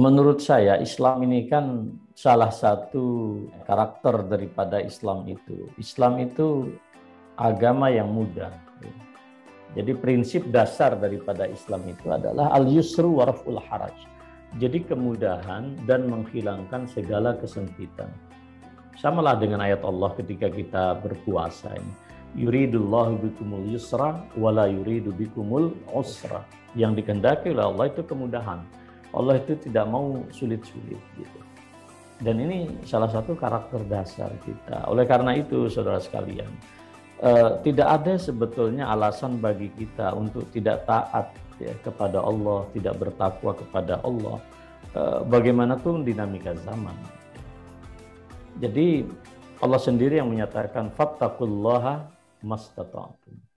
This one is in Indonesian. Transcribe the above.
menurut saya Islam ini kan salah satu karakter daripada Islam itu. Islam itu agama yang mudah. Jadi prinsip dasar daripada Islam itu adalah al-yusru waraful haraj. Jadi kemudahan dan menghilangkan segala kesempitan. Samalah dengan ayat Allah ketika kita berpuasa ini. Yuridullahu bikumul yusra wala yuridu bikumul usra. Yang dikehendaki oleh Allah itu kemudahan Allah itu tidak mau sulit-sulit gitu. Dan ini salah satu karakter dasar kita. Oleh karena itu, saudara sekalian, eh, tidak ada sebetulnya alasan bagi kita untuk tidak taat ya, kepada Allah, tidak bertakwa kepada Allah. Eh, bagaimanapun dinamika zaman. Jadi Allah sendiri yang menyatakan fattaqullaha mastata'tum.